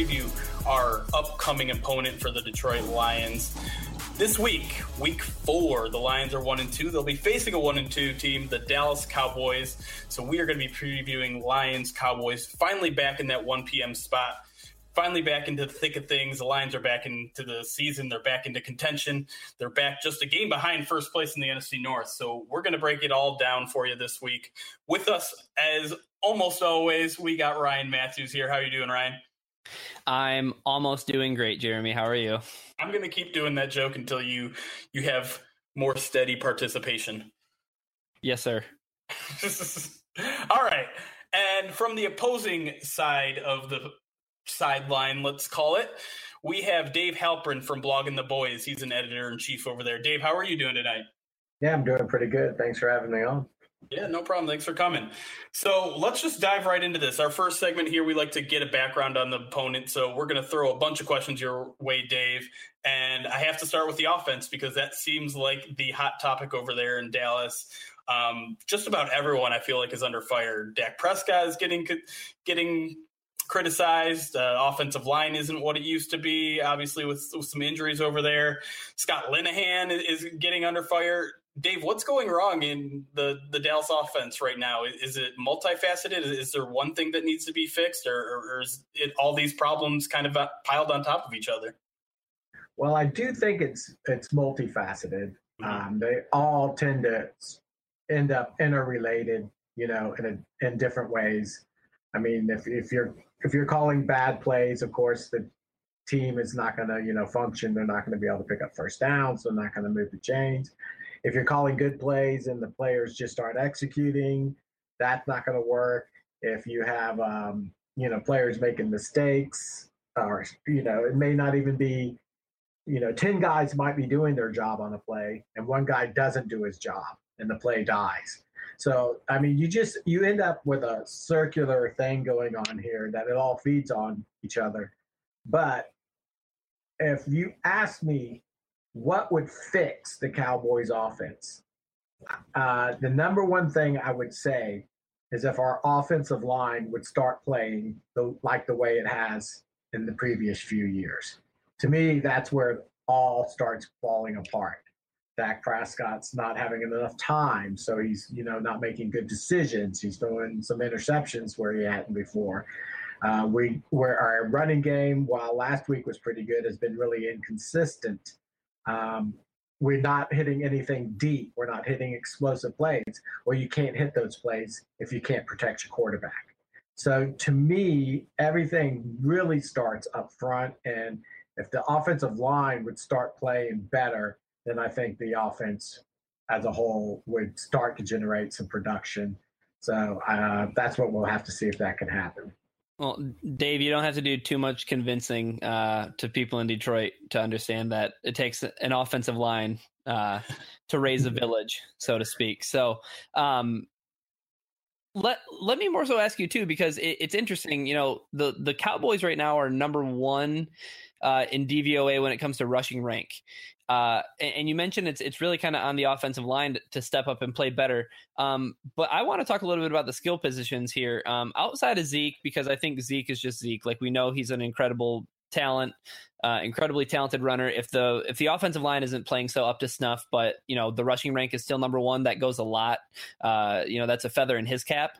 preview our upcoming opponent for the Detroit Lions. This week, week four, the Lions are one and two. They'll be facing a one and two team, the Dallas Cowboys. So we are going to be previewing Lions Cowboys. Finally back in that 1 p.m. spot finally back into the thick of things. The Lions are back into the season. They're back into contention. They're back just a game behind first place in the NFC North. So we're going to break it all down for you this week. With us, as almost always, we got Ryan Matthews here. How are you doing, Ryan? I'm almost doing great, Jeremy. How are you? I'm going to keep doing that joke until you you have more steady participation. Yes, sir. all right. And from the opposing side of the sideline, let's call it. We have Dave Halperin from Blogging the Boys. He's an editor in chief over there. Dave, how are you doing tonight? Yeah, I'm doing pretty good. Thanks for having me on. Yeah, no problem. Thanks for coming. So let's just dive right into this. Our first segment here, we like to get a background on the opponent. So we're going to throw a bunch of questions your way, Dave. And I have to start with the offense because that seems like the hot topic over there in Dallas. Um, just about everyone I feel like is under fire. Dak Prescott is getting getting criticized. Uh, offensive line isn't what it used to be, obviously, with, with some injuries over there. Scott Linehan is getting under fire. Dave, what's going wrong in the, the Dallas offense right now? Is it multifaceted? Is there one thing that needs to be fixed, or, or is it all these problems kind of piled on top of each other? Well, I do think it's it's multifaceted. Mm-hmm. Um, they all tend to end up interrelated, you know, in a, in different ways. I mean, if if you're if you're calling bad plays, of course the team is not going to you know function. They're not going to be able to pick up first downs. They're not going to move the chains. If you're calling good plays and the players just aren't executing, that's not going to work. If you have um, you know players making mistakes, or you know it may not even be you know 10 guys might be doing their job on a play and one guy doesn't do his job and the play dies so I mean, you just you end up with a circular thing going on here that it all feeds on each other. But if you ask me what would fix the Cowboys offense, uh, the number one thing I would say is if our offensive line would start playing the, like the way it has in the previous few years. To me, that's where it all starts falling apart. Dak Prescott's not having enough time, so he's you know not making good decisions. He's throwing some interceptions where he hadn't before. Uh, we where our running game, while last week was pretty good, has been really inconsistent. Um, we're not hitting anything deep. We're not hitting explosive plays. Well, you can't hit those plays if you can't protect your quarterback. So to me, everything really starts up front. And if the offensive line would start playing better, then I think the offense as a whole would start to generate some production. So uh, that's what we'll have to see if that can happen. Well, Dave, you don't have to do too much convincing uh, to people in Detroit to understand that it takes an offensive line uh, to raise a village, so to speak. So, um, let let me more so ask you too, because it, it's interesting. You know, the the Cowboys right now are number one uh, in DVOA when it comes to rushing rank. Uh, and, and, you mentioned it's it's really kind of on the offensive line to, to step up and play better. Um, but I want to talk a little bit about the skill positions here um, outside of Zeke because I think Zeke is just Zeke. Like we know he's an incredible talent, uh, incredibly talented runner. If the if the offensive line isn't playing so up to snuff, but you know the rushing rank is still number one, that goes a lot. Uh, you know that's a feather in his cap.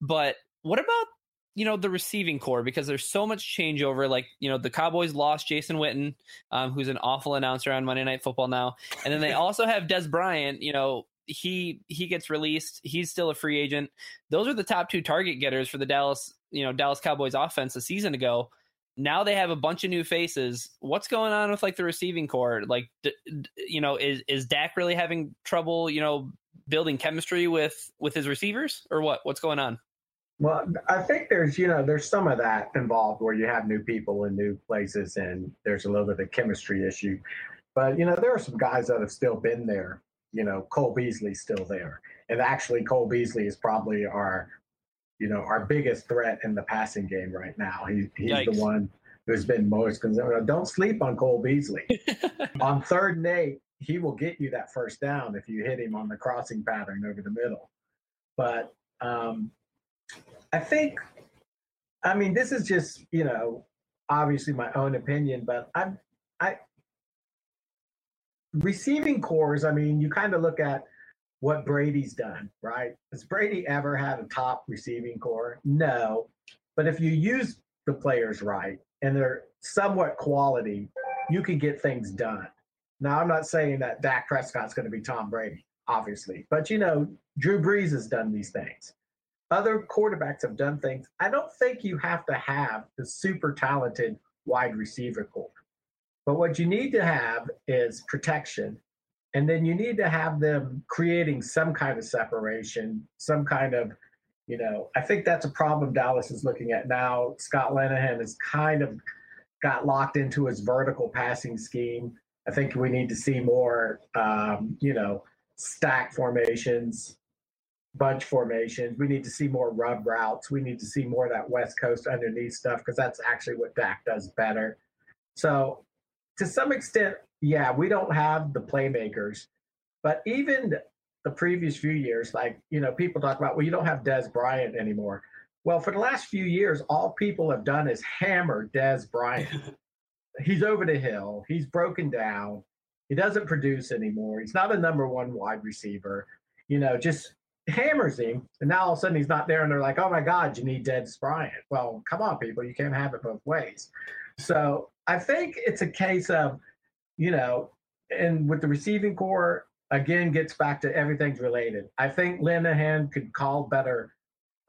But what about you know the receiving corps because there's so much changeover. Like you know the Cowboys lost Jason Witten, um, who's an awful announcer on Monday Night Football now, and then they also have Dez Bryant. You know he he gets released. He's still a free agent. Those are the top two target getters for the Dallas, you know, Dallas Cowboys offense a season ago. Now they have a bunch of new faces. What's going on with like the receiving corps? Like, d- d- you know, is is Dak really having trouble? You know, building chemistry with with his receivers, or what? What's going on? Well, I think there's you know there's some of that involved where you have new people in new places and there's a little bit of chemistry issue. But you know there are some guys that have still been there. You know Cole Beasley's still there, and actually Cole Beasley is probably our you know our biggest threat in the passing game right now. He, he's Yikes. the one who's been most concerned. Don't sleep on Cole Beasley. on third and eight, he will get you that first down if you hit him on the crossing pattern over the middle. But um, I think, I mean, this is just you know obviously my own opinion, but I'm I receiving cores. I mean, you kind of look at what Brady's done, right? Has Brady ever had a top receiving corps? No. But if you use the players right and they're somewhat quality, you can get things done. Now, I'm not saying that Dak Prescott's going to be Tom Brady, obviously, but you know, Drew Brees has done these things. Other quarterbacks have done things. I don't think you have to have the super talented wide receiver corps. But what you need to have is protection and then you need to have them creating some kind of separation, some kind of, you know, I think that's a problem Dallas is looking at now. Scott Linehan has kind of got locked into his vertical passing scheme. I think we need to see more, um, you know, stack formations, bunch formations. We need to see more rub routes. We need to see more of that West Coast underneath stuff because that's actually what Dak does better. So, to some extent, yeah, we don't have the playmakers, but even the previous few years, like, you know, people talk about, well, you don't have Dez Bryant anymore. Well, for the last few years, all people have done is hammer Dez Bryant. He's over the hill. He's broken down. He doesn't produce anymore. He's not a number one wide receiver. You know, just hammers him. And now all of a sudden he's not there. And they're like, oh my God, you need Dez Bryant. Well, come on, people. You can't have it both ways. So I think it's a case of you know, and with the receiving corps, again, gets back to everything's related. I think Linehan could call better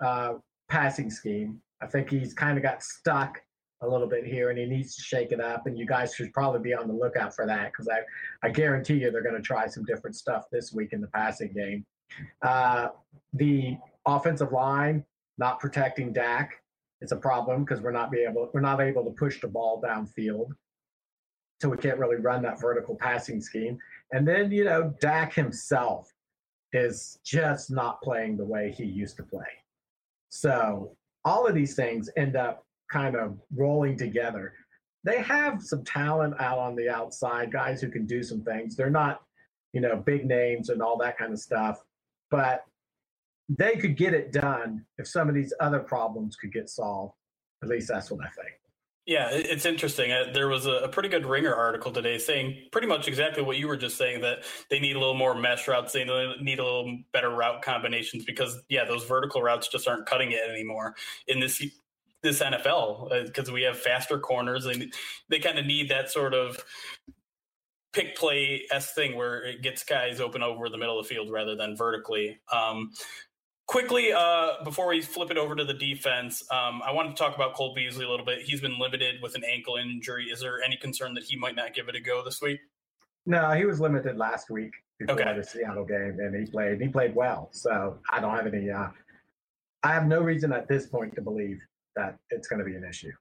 uh, passing scheme. I think he's kind of got stuck a little bit here and he needs to shake it up. And you guys should probably be on the lookout for that because I, I guarantee you they're going to try some different stuff this week in the passing game. Uh, the offensive line not protecting Dak is a problem because we're not be able we're not able to push the ball downfield so we can't really run that vertical passing scheme. And then, you know, Dak himself is just not playing the way he used to play. So all of these things end up kind of rolling together. They have some talent out on the outside, guys who can do some things. They're not, you know, big names and all that kind of stuff, but they could get it done if some of these other problems could get solved. At least that's what I think. Yeah, it's interesting. There was a, pretty good Ringer article today saying pretty much exactly what you were just saying that they need a little more mesh routes. They need a little better route combinations because, yeah, those vertical routes just aren't cutting it anymore in this this NFL because uh, we have faster corners and they kind of need that sort of pick play s thing where it gets guys open over the middle of the field rather than vertically. Um, Quickly, uh, before we flip it over to the defense, um, I wanted to talk about Cole Beasley a little bit. He's been limited with an ankle injury. Is there any concern that he might not give it a go this week? No, he was limited last week before okay. the Seattle game, and he played. He played well, so I don't have any. Uh, I have no reason at this point to believe that it's going to be an issue.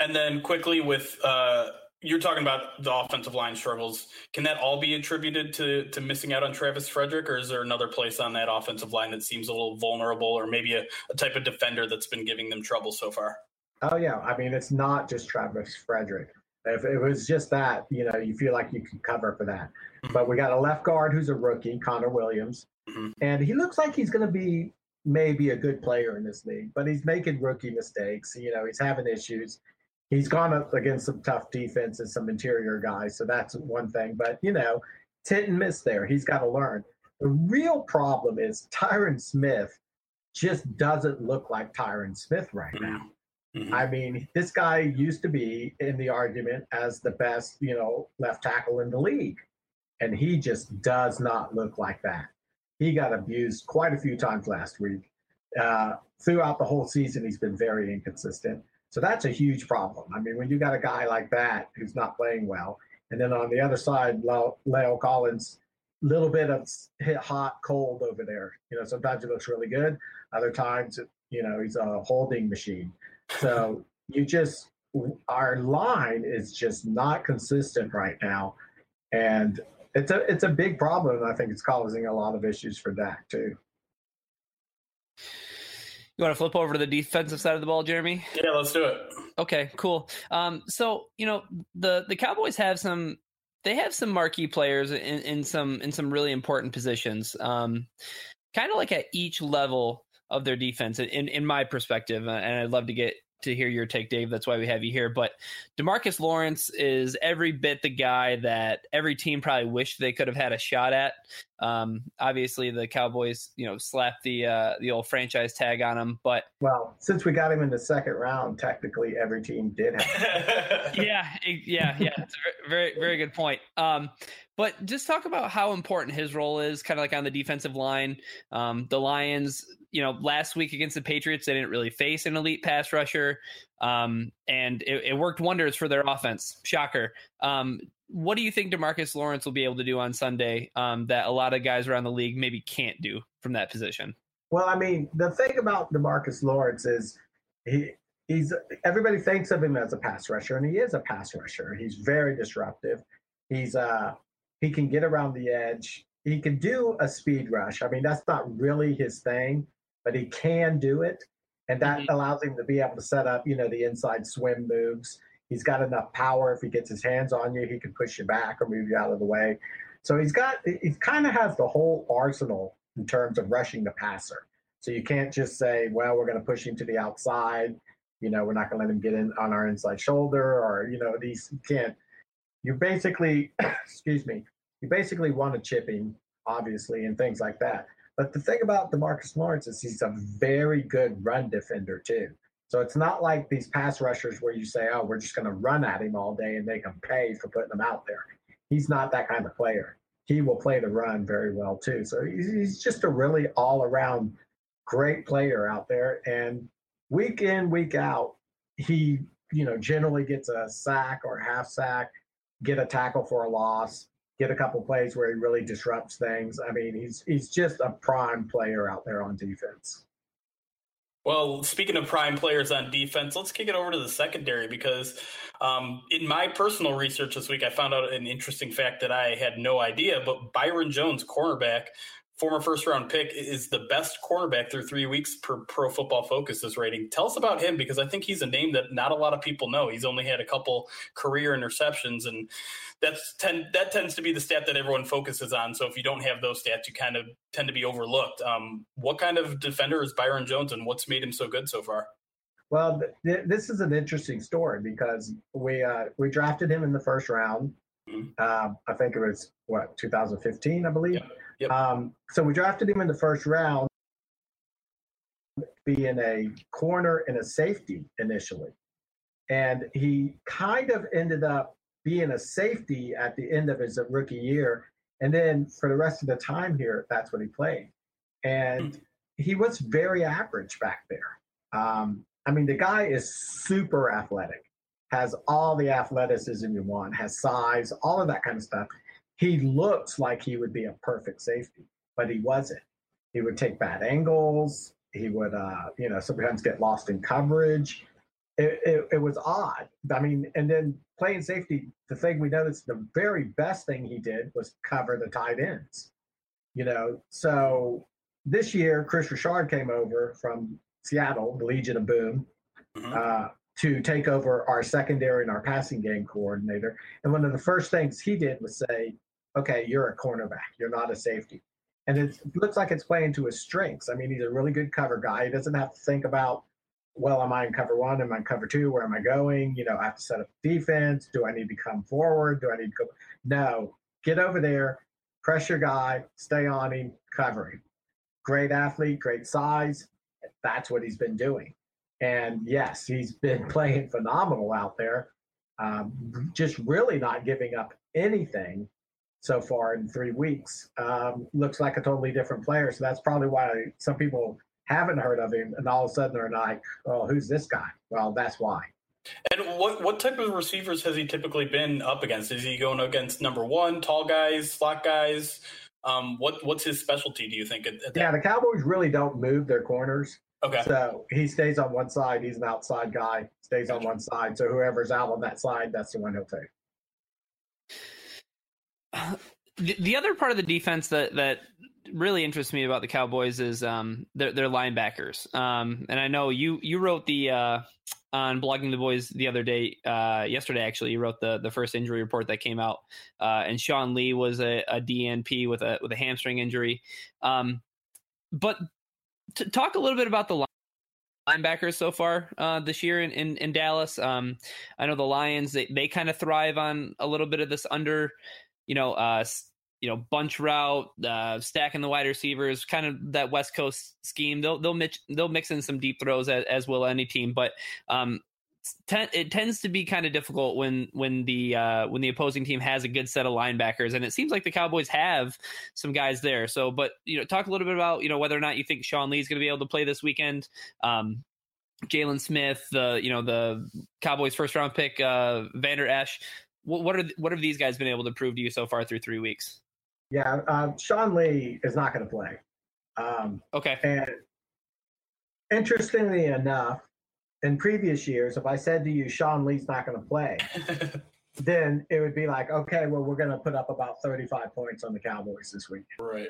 And then quickly with uh, you're talking about the offensive line struggles. Can that all be attributed to to missing out on Travis Frederick, or is there another place on that offensive line that seems a little vulnerable, or maybe a, a type of defender that's been giving them trouble so far? Oh yeah, I mean it's not just Travis Frederick. If it was just that, you know, you feel like you can cover for that. Mm-hmm. But we got a left guard who's a rookie, Connor Williams, mm-hmm. and he looks like he's going to be maybe a good player in this league, but he's making rookie mistakes. You know, he's having issues he's gone up against some tough defenses, some interior guys. So that's one thing. But, you know, it's hit and miss there. He's got to learn. The real problem is Tyron Smith just doesn't look like Tyron Smith right now. Mm-hmm. I mean, this guy used to be in the argument as the best, you know, left tackle in the league. And he just does not look like that. he got abused quite a few times last week. Uh, throughout the whole season, he's been very inconsistent. So that's a huge problem. I mean, when you got a guy like that who's not playing well, and then on the other side, La'el Collins, little bit of hit hot, cold over there. You know, sometimes he looks really good. Other times, you know, he's a holding machine. So you just, our line is just not consistent right now. And it's a it's a big problem. I think it's causing a lot of issues for Dak too. You want to flip over to the defensive side of the ball, Jeremy? Yeah, let's do it. Okay, cool. Um, so you know the the Cowboys have some they have some marquee players in, in some in some really important positions. Um, kind of like at each level of their defense, in in my perspective, and I'd love to get to hear your take, Dave. That's why we have you here. But Demarcus Lawrence is every bit the guy that every team probably wished they could have had a shot at. Um, obviously, the Cowboys, you know, slapped the uh, the old franchise tag on him. But well, since we got him in the second round, technically every team did have. yeah, yeah, yeah. It's a very, very good point. Um, but just talk about how important his role is, kind of like on the defensive line. Um, the Lions, you know, last week against the Patriots, they didn't really face an elite pass rusher, um, and it, it, worked wonders for their offense. Shocker. Um, what do you think Demarcus Lawrence will be able to do on Sunday um, that a lot of guys around the league maybe can't do from that position? Well, I mean, the thing about Demarcus Lawrence is he he's everybody thinks of him as a pass rusher, and he is a pass rusher. He's very disruptive. He's uh he can get around the edge. He can do a speed rush. I mean, that's not really his thing, but he can do it. And that mm-hmm. allows him to be able to set up, you know, the inside swim moves. He's got enough power. If he gets his hands on you, he can push you back or move you out of the way. So he's got, he kind of has the whole arsenal in terms of rushing the passer. So you can't just say, well, we're going to push him to the outside. You know, we're not going to let him get in on our inside shoulder or, you know, these you can't. You basically, excuse me, you basically want to chip him, obviously, and things like that. But the thing about Demarcus Lawrence is he's a very good run defender too. So it's not like these pass rushers where you say, "Oh, we're just going to run at him all day and make him pay for putting him out there." He's not that kind of player. He will play the run very well too. So he's just a really all-around great player out there. And week in, week out, he you know generally gets a sack or half sack, get a tackle for a loss get a couple plays where he really disrupts things. I mean, he's he's just a prime player out there on defense. Well, speaking of prime players on defense, let's kick it over to the secondary because um, in my personal research this week, I found out an interesting fact that I had no idea. But Byron Jones, cornerback, former first round pick, is the best cornerback through three weeks per Pro Football Focus's rating. Tell us about him because I think he's a name that not a lot of people know. He's only had a couple career interceptions, and that's ten, that tends to be the stat that everyone focuses on. So if you don't have those stats, you kind of tend to be overlooked. Um, what kind of defender is Byron Jones, and what's made him so good so far? Well, th- this is an interesting story because we uh, we drafted him in the first round. Mm-hmm. Uh, I think it was what 2015, I believe. Yep. Um, so we drafted him in the first round, being a corner and a safety initially. And he kind of ended up being a safety at the end of his rookie year. And then for the rest of the time here, that's what he played. And mm-hmm. he was very average back there. Um, I mean, the guy is super athletic, has all the athleticism you want, has size, all of that kind of stuff he looks like he would be a perfect safety, but he wasn't. He would take bad angles. He would, uh, you know, sometimes get lost in coverage. It, it, it, was odd. I mean, and then playing safety, the thing we noticed, the very best thing he did was cover the tight ends. You know, so this year, Kris Richard came over from Seattle, the Legion of Boom, mm-hmm. uh, to take over our secondary and our passing game coordinator. And one of the first things he did was say, okay, you're a cornerback, you're not a safety. And it looks like it's playing to his strengths. I mean, he's a really good cover guy. He doesn't have to think about, well, am I in cover one? Am I in cover two? Where am I going? You know, I have to set up defense. Do I need to come forward? Do I need to go? No, get over there, pressure guy, stay on him, cover him. Great athlete, great size. That's what he's been doing. And yes, he's been playing phenomenal out there. Um, just really not giving up anything so far in three weeks. Um, looks like a totally different player. So that's probably why some people haven't heard of him, and all of a sudden they're like, "Oh, who's this guy?" Well, that's why. And what what type of receivers has he typically been up against? Is he going against number one, tall guys, slot guys? Um, what what's his specialty? Do you think? At, at yeah, the Cowboys really don't move their corners. Okay. So he stays on one side. He's an outside guy. Stays on one side. So whoever's out on that side, that's the one he'll take. The, the other part of the defense that that really interests me about the Cowboys is um, their, their linebackers. Um, and I know you you wrote the uh, on blogging the boys the other day, uh, yesterday actually. You wrote the the first injury report that came out, uh, and Sean Lee was a, a, DNP with a with a hamstring injury. Um, but to talk a little bit about the linebackers so far uh, this year in, in, in Dallas. Um, I know the Lions they, they kind of thrive on a little bit of this under, you know, uh, you know, bunch route, uh, stacking the wide receivers, kind of that West Coast scheme. They'll they'll mix they'll mix in some deep throws as, as will any team, but um, it tends to be kind of difficult when when the uh, when the opposing team has a good set of linebackers, and it seems like the Cowboys have some guys there. So, but you know, talk a little bit about you know whether or not you think Sean Lee's going to be able to play this weekend. Um, Jaylon Smith, the you know the Cowboys' first round pick, uh, Vander Esch. What, what are what have these guys been able to prove to you so far through three weeks? Yeah, uh, Sean Lee is not going to play. Um, okay. And interestingly enough, in previous years, if I said to you, Sean Lee's not going to play, then it would be like, okay, well, we're going to put up about 35 points on the Cowboys this week. Right.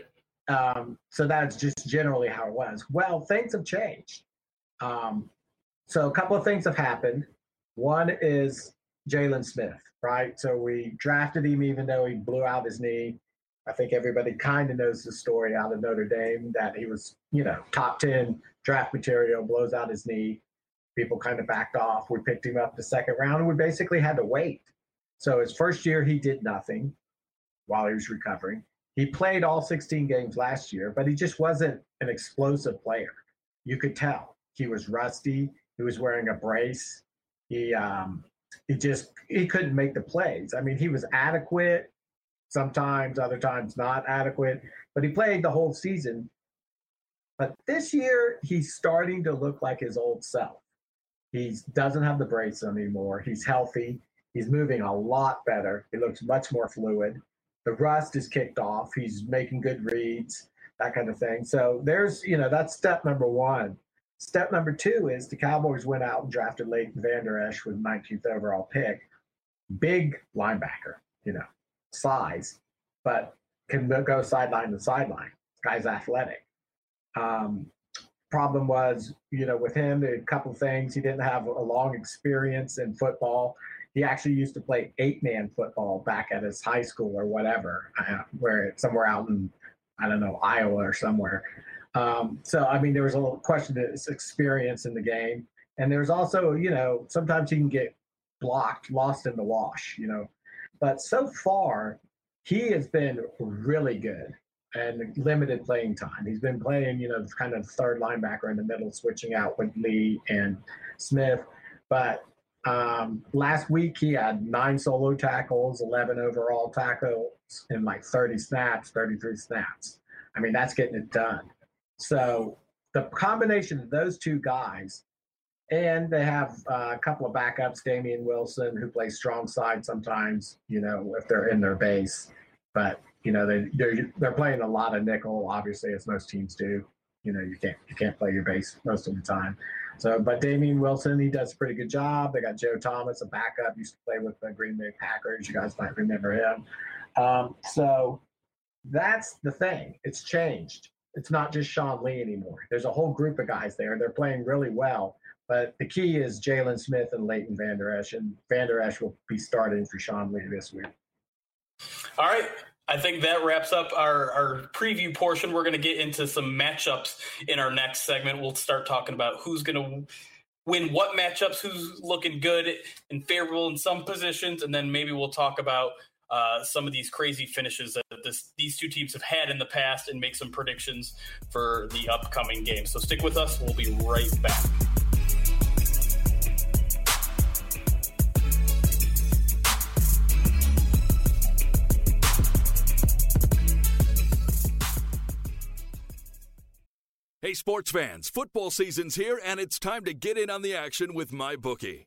Um, so that's just generally how it was. Well, things have changed. Um, so a couple of things have happened. One is Jaylon Smith, right? So we drafted him even though he blew out his knee. I think everybody kind of knows the story out of Notre Dame that he was, you know, top 10 draft material, blows out his knee people kind of backed off. We picked him up the second round, and we basically had to wait. So his first year, he did nothing while he was recovering. He played all 16 games last year, but he just wasn't an explosive player. You could tell he was rusty. He was wearing a brace. He um, he just he couldn't make the plays. I mean, he was adequate sometimes, other times not adequate, but he played the whole season. But this year, he's starting to look like his old self. He doesn't have the brace anymore. He's healthy. He's moving a lot better. He looks much more fluid. The rust is kicked off. He's making good reads, that kind of thing. So there's, you know, that's step number one. Step number two is the Cowboys went out and drafted Leighton Vander Esch with 19th overall pick. Big linebacker, you know, size, but can go sideline to sideline. Guy's athletic. Um, problem was, you know, with him, a couple things. He didn't have a long experience in football. He actually used to play eight man football back at his high school or whatever, uh, where somewhere out in, I don't know, Iowa or somewhere. Um, so, I mean, there was a little question of his experience in the game. And there's also, you know, sometimes he can get blocked, lost in the wash, you know. But so far, he has been really good and limited playing time. He's been playing, you know, kind of third linebacker in the middle, switching out with Lee and Smith. But um, last week he had nine solo tackles, 11 overall tackles in like 30 snaps, 33 snaps. I mean, that's getting it done. So the combination of those two guys, and they have uh, a couple of backups, Damien Wilson, who plays strong side sometimes, you know, if they're in their base. But you know they they're they're playing a lot of nickel, obviously, as most teams do. You know, you can't you can't play your base most of the time. So, but Damien Wilson, he does a pretty good job. They got Joe Thomas, a backup, used to play with the Green Bay Packers. You guys might remember him. Um, so that's the thing. It's changed. It's not just Sean Lee anymore. There's a whole group of guys there. They're playing really well. But the key is Jaylon Smith and Leighton Vander Esch, and Vander Esch will be starting for Sean Lee this week. All right. I think that wraps up our, our preview portion. We're going to get into some matchups in our next segment. We'll start talking about who's going to win what matchups, who's looking good and favorable in some positions, and then maybe we'll talk about uh, some of these crazy finishes that this, these two teams have had in the past and make some predictions for the upcoming game. So stick with us. We'll be right back. Hey, sports fans, football season's here, and it's time to get in on the action with MyBookie.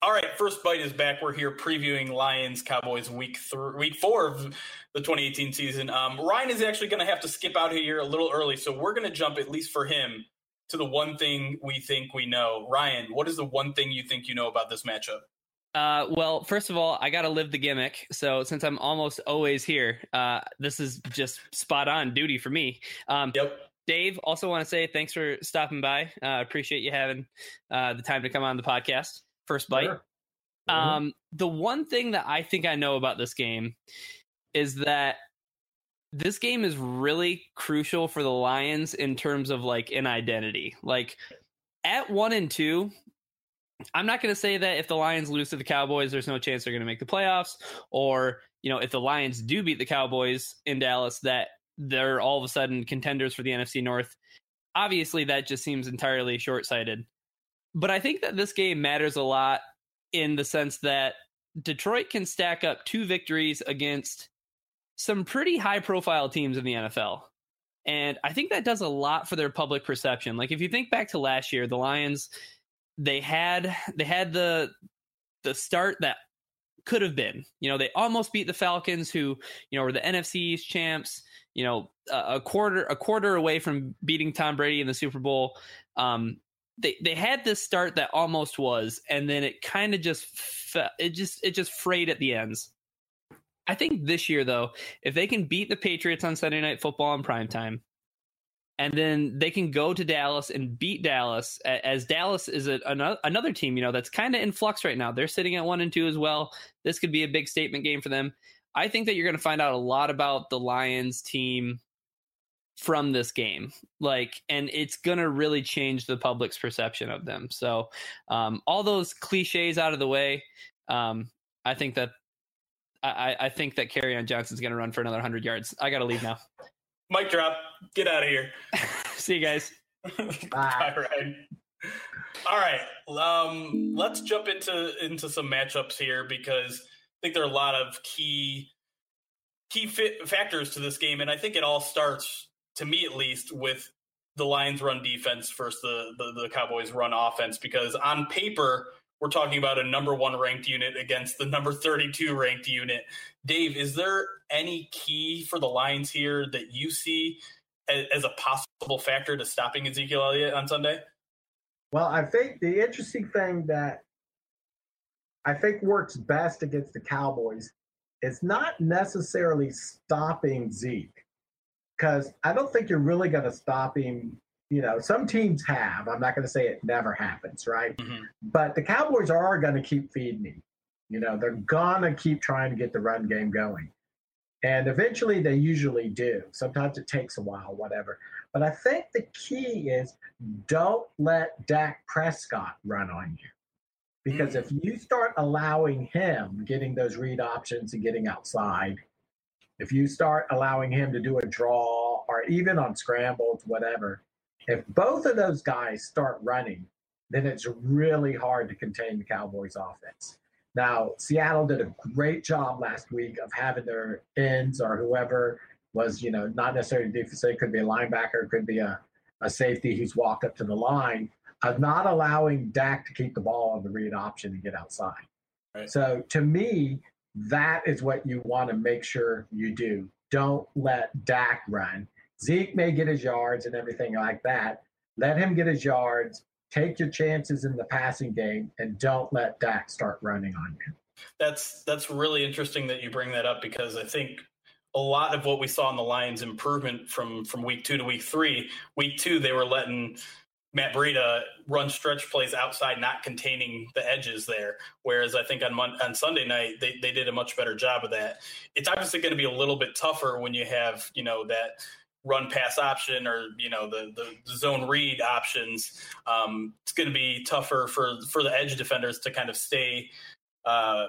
All right, First Byte is back. We're here previewing Lions Cowboys week three, week four of the 2018 season. Um, Ryan is actually going to have to skip out here a little early, so we're going to jump at least for him to the one thing we think we know. Ryan, what is the one thing you think you know about this matchup? Uh, well, first of all, I got to live the gimmick. So since I'm almost always here, uh, this is just spot on duty for me. Um, yep. Dave, also want to say thanks for stopping by. Uh, appreciate you having uh, the time to come on the podcast. First Byte. Sure. Mm-hmm. Um, the one thing that I think I know about this game is that this game is really crucial for the Lions in terms of like an identity. Like at one and two, I'm not going to say that if the Lions lose to the Cowboys, there's no chance they're going to make the playoffs, or you know if the Lions do beat the Cowboys in Dallas, that they're all of a sudden contenders for the NFC North. Obviously, that just seems entirely short sighted. But I think that this game matters a lot in the sense that Detroit can stack up two victories against some pretty high profile teams in the NFL. And I think that does a lot for their public perception. Like if you think back to last year, the Lions they had they had the the start that could have been. You know, they almost beat the Falcons who, you know, were the NFC's champs you know, a quarter a quarter away from beating Tom Brady in the Super Bowl. Um, they they had this start that almost was, and then it kind of just fe- it just it just frayed at the ends. I think this year though, if they can beat the Patriots on Sunday Night Football in prime time, and then they can go to Dallas and beat Dallas, as Dallas is a, another, another team, you know, that's kind of in flux right now. They're sitting at one and two as well. This could be a big statement game for them. I think that you're going to find out a lot about the Lions team from this game. Like and it's going to really change the public's perception of them. So um, all those cliches out of the way um, i think that i, I think that Kerryon johnson's going to run for another 100 yards. I gotta leave now. Mic drop. Get out of here. See you guys. Bye. all right. All right. Um, let's jump into into some matchups here because I think there are a lot of key key fit factors to this game, and I think it all starts, to me at least, with the Lions' run defense versus the, the, the Cowboys' run offense. Because on paper, we're talking about a number one ranked unit against the number 32 ranked unit. Dave, is there any key for the Lions here that you see as, as a possible factor to stopping Ezekiel Elliott on Sunday? Well, I think the interesting thing that I think works best against the Cowboys is not necessarily stopping Zeke, because I don't think you're really going to stop him. You know, some teams have. I'm not going to say it never happens, right? Mm-hmm. But the Cowboys are going to keep feeding him. You know, they're going to keep trying to get the run game going. And eventually they usually do. Sometimes it takes a while, whatever. But I think the key is don't let Dak Prescott run on you. Because if you start allowing him getting those read options and getting outside, if you start allowing him to do a draw or even on scrambles, whatever, if both of those guys start running, then it's really hard to contain the Cowboys offense. Now, Seattle did a great job last week of having their ends or whoever was, you know, not necessarily defense, it could be a linebacker, could be a, a safety who's walked up to the line of not allowing Dak to keep the ball on the read option and get outside. Right. So to me, that is what you want to make sure you do. Don't let Dak run. Zeke may get his yards and everything like that. Let him get his yards, take your chances in the passing game and don't let Dak start running on you. That's that's really interesting that you bring that up because I think a lot of what we saw in the Lions improvement from from week two to week three. Week two, they were letting Matt Breida run stretch plays outside, not containing the edges there. Whereas I think on on Sunday night they, they did a much better job of that. It's obviously going to be a little bit tougher when you have you know that run pass option or you know the the zone read options. Um, it's going to be tougher for for the edge defenders to kind of stay. Uh,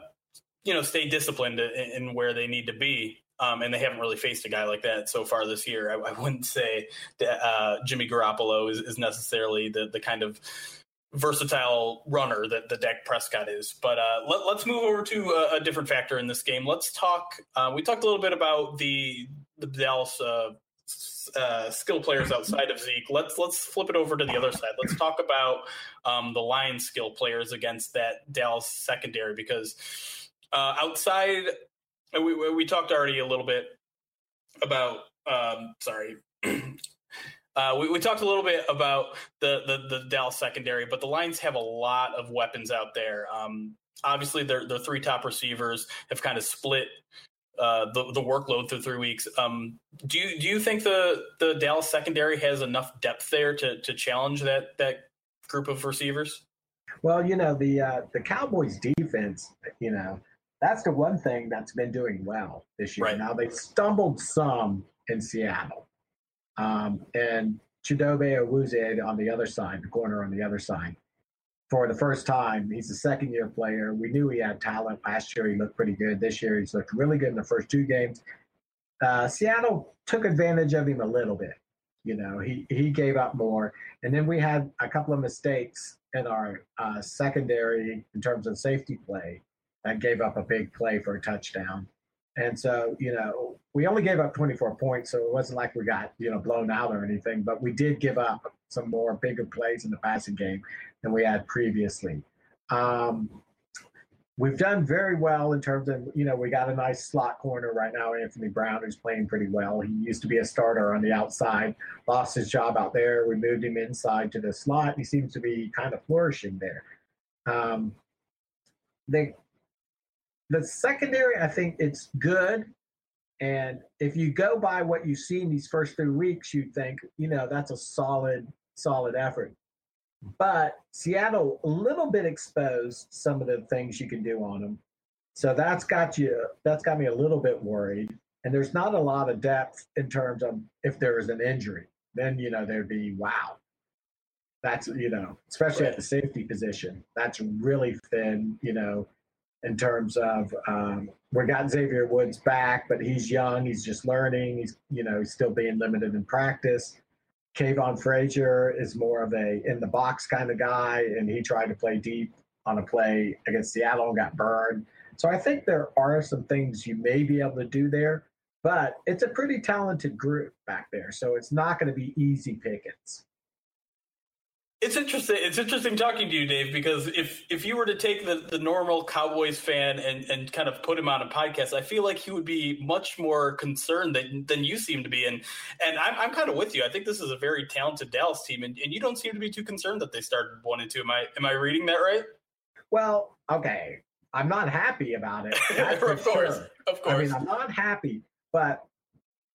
you know, stay disciplined in, in where they need to be. Um, and they haven't really faced a guy like that so far this year. I, I wouldn't say that uh, Jimmy Garoppolo is, is necessarily the the kind of versatile runner that the Dak Prescott is. But uh, let, us move over to a, a, different factor in this game. Let's talk. Uh, we talked a little bit about the the Dallas uh, uh, skill players outside of Zeke. Let's let's flip it over to the other side. Let's talk about um, the Lions skill players against that Dallas secondary because uh, outside we, we talked already a little bit about um, sorry uh, we, we, talked a little bit about the, the, the Dallas secondary, but the Lions have a lot of weapons out there. Um, obviously, their their three top receivers have kind of split uh, the the workload through three weeks. Um, do you do you think the the Dallas secondary has enough depth there to to challenge that that group of receivers? Well, you know the uh, the Cowboys defense, you know that's the one thing that's been doing well this year. Right. Now they stumbled some in Seattle, um, and Chidobe Awuzie on the other side, the corner on the other side, for the first time. He's a second year player. We knew he had talent last year. He looked pretty good. This year he's looked really good in the first two games. Uh, Seattle took advantage of him a little bit. You know, he he gave up more, and then we had a couple of mistakes in our uh, secondary in terms of safety play that gave up a big play for a touchdown. And so, you know, we only gave up 24 points, so it wasn't like we got, you know, blown out or anything, but we did give up some more bigger plays in the passing game than we had previously. Um, we've done very well in terms of, you know, we got a nice slot corner right now, Anthony Brown, who's playing pretty well. He used to be a starter on the outside, lost his job out there. We moved him inside to the slot. He seems to be kind of flourishing there. Um, they the secondary, I think it's good. And if you go by what you see in these first three weeks, you'd think, you know, that's a solid, solid effort. But Seattle, a little bit exposed some of the things you can do on them. So that's got you, that's got me a little bit worried. And there's not a lot of depth in terms of if there is an injury, then, you know, there'd be, wow, that's, you know, especially at the safety position, that's really thin, you know, in terms of um, we got Xavier Woods back, but he's young. He's just learning. He's you know he's still being limited in practice. Kavon Frazier is more of a in the box kind of guy, and he tried to play deep on a play against Seattle and got burned. So I think there are some things you may be able to do there, but it's a pretty talented group back there. So it's not going to be easy pickings. It's interesting. It's interesting talking to you, Dave, because if if you were to take the, the normal Cowboys fan and, and kind of put him on a podcast, I feel like he would be much more concerned than, than you seem to be. And and I'm, I'm kind of with you. I think this is a very talented Dallas team, and, and you don't seem to be too concerned that they started one and two. Am I am I reading that right? Well, okay. I'm not happy about it. of course, sure. of course. I mean, I'm not happy, but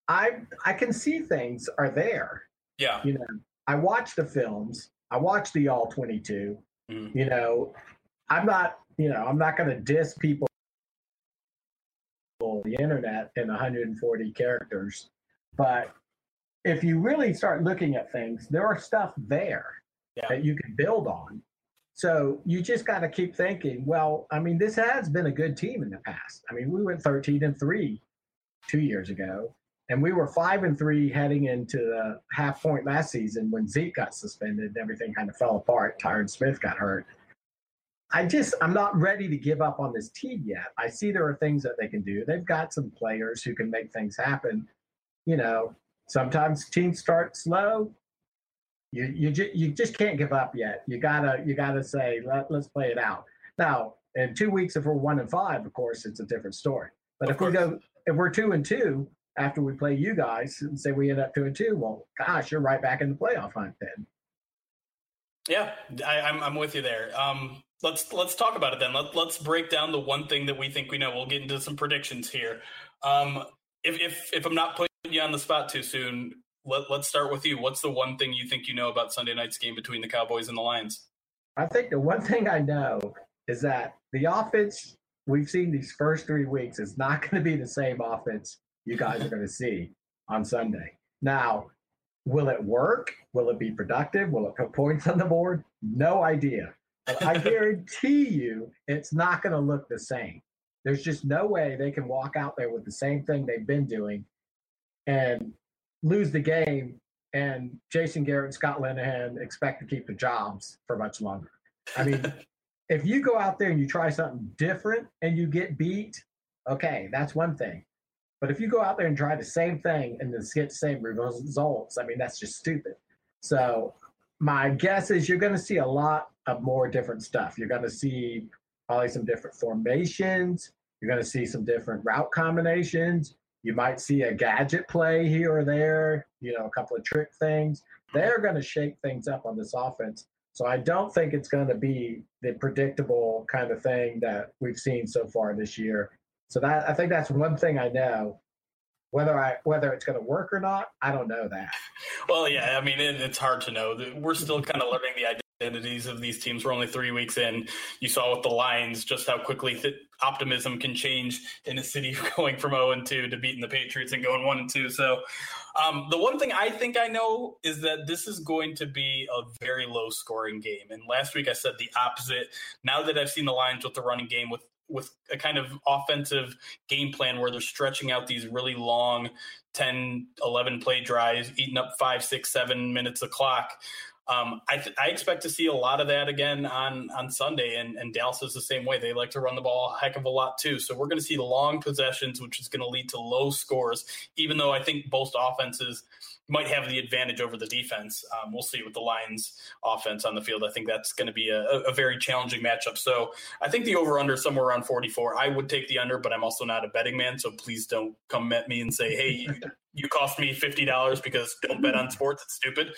I I can see things are there. Yeah. You know, I watch the films. I watched the all 22. Mm. You know, I'm not, you know, I'm not going to diss people on the internet in 140 characters, but if you really start looking at things, there are stuff there yeah. that you can build on. So you just got to keep thinking, well, I mean, this has been a good team in the past. I mean, we went 13 and 3 2 years ago and we were five and three heading into the half point last season when Zeke got suspended and everything kind of fell apart. Tyron Smith got hurt. I just I'm not ready to give up on this team yet. I see there are things that they can do. They've got some players who can make things happen. You know, sometimes teams start slow. You you just you just can't give up yet. You gotta you gotta say Let, let's play it out. Now in two weeks, if we're one and five, of course it's a different story. But of if course. we go if we're two and two, after we play you guys and say we end up two and two, well, gosh, you're right back in the playoff hunt then. Yeah, I, am I'm, I'm with you there. Um, let's let's talk about it then. Let, let's break down the one thing that we think we know. We'll get into some predictions here. Um, if if if I'm not putting you on the spot too soon, let, let's start with you. What's the one thing you think you know about Sunday night's game between the Cowboys and the Lions? I think the one thing I know is that the offense we've seen these first three weeks is not going to be the same offense you guys are going to see on Sunday. Now, will it work? Will it be productive? Will it put points on the board? No idea. But I guarantee you it's not going to look the same. There's just no way they can walk out there with the same thing they've been doing and lose the game and Jason Garrett and Scott Linehan expect to keep the jobs for much longer. I mean, if you go out there and you try something different and you get beat, okay, that's one thing. But if you go out there and try the same thing and get the same results, I mean, that's just stupid. So my guess is you're going to see a lot of more different stuff. You're going to see probably some different formations. You're going to see some different route combinations. You might see a gadget play here or there, you know, a couple of trick things. They're going to shake things up on this offense. So I don't think it's going to be the predictable kind of thing that we've seen so far this year. So that I think that's one thing I know. Whether I whether it's going to work or not, I don't know that. Well, yeah, I mean it, it's hard to know. We're still kind of learning the identities of these teams. We're only three weeks in. You saw with the Lions just how quickly th- optimism can change in a city going from 0 and 2 to beating the Patriots and going 1 and 2. So, um, the one thing I think I know is that this is going to be a very low scoring game. And last week I said the opposite. Now that I've seen the Lions with the running game with with a kind of offensive game plan where they're stretching out these really long 10 11 play drives eating up five six seven minutes of clock um, I, th- I, expect to see a lot of that again on on Sunday, and, and Dallas is the same way. They like to run the ball a heck of a lot too. So we're going to see long possessions, which is going to lead to low scores. Even though I think both offenses might have the advantage over the defense. Um, we'll see with the Lions offense on the field. I think that's going to be a, a, very challenging matchup. So I think the over under somewhere around 44. I would take the under, but I'm also not a betting man. So please don't come at me and say, hey, you, you cost me $50 because don't bet on sports. It's stupid.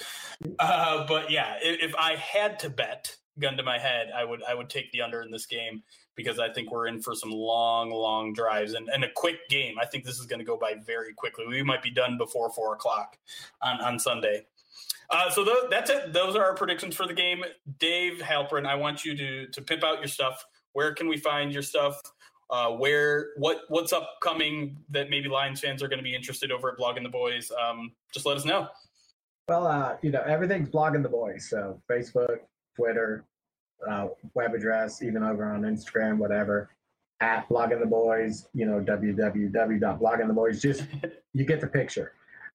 Uh, but yeah, if, if I had to bet, gun to my head, I would I would take the under in this game because I think we're in for some long, long drives and, and a quick game. I think this is going to go by very quickly. We might be done before four o'clock on, on Sunday. Uh, so th- that's it. Those are our predictions for the game. Dave Halperin, I want you to to pimp out your stuff. Where can we find your stuff? Uh, where what what's upcoming that maybe Lions fans are going to be interested over at Blogging the Boys? Um, just let us know. Well, uh, you know everything's Blogging the Boys, so Facebook, Twitter, uh, web address, even over on Instagram, whatever, at blogging the boys, you know, www.blogging the boys. Just you get the picture,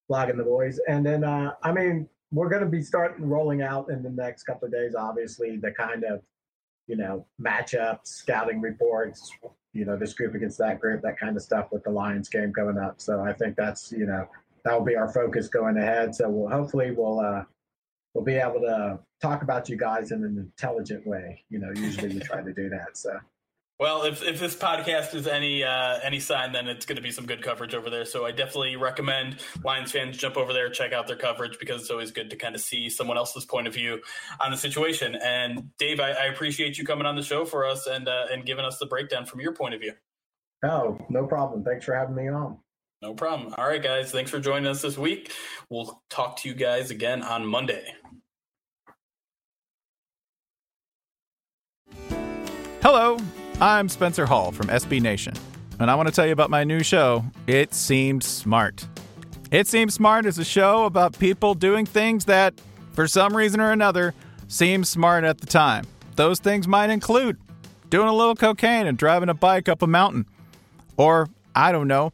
blogging the boys. And then, uh, I mean, we're going to be starting rolling out in the next couple of days, obviously, the kind of, you know, matchups, scouting reports, you know, this group against that group, that kind of stuff with the Lions game coming up. So I think that's, you know, that will be our focus going ahead. So we'll hopefully we'll, uh, we'll be able to talk about you guys in an intelligent way. You know, usually we try to do that. So. Well, if, if this podcast is any uh, any sign, then it's going to be some good coverage over there. So I definitely recommend Lions fans jump over there, check out their coverage because it's always good to kind of see someone else's point of view on the situation. And Dave, I, I appreciate you coming on the show for us and uh, and giving us the breakdown from your point of view. Oh, no problem. Thanks for having me on. No problem. All right, guys. Thanks for joining us this week. We'll talk to you guys again on Monday. Hello, I'm Spencer Hall from SB Nation, and I want to tell you about my new show, It Seemed Smart. It Seemed Smart is a show about people doing things that, for some reason or another, seem smart at the time. Those things might include doing a little cocaine and driving a bike up a mountain. Or, I don't know,